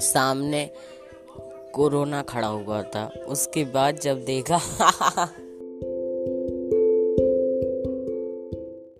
सामने कोरोना खड़ा हुआ था। उसके बाद जब देखा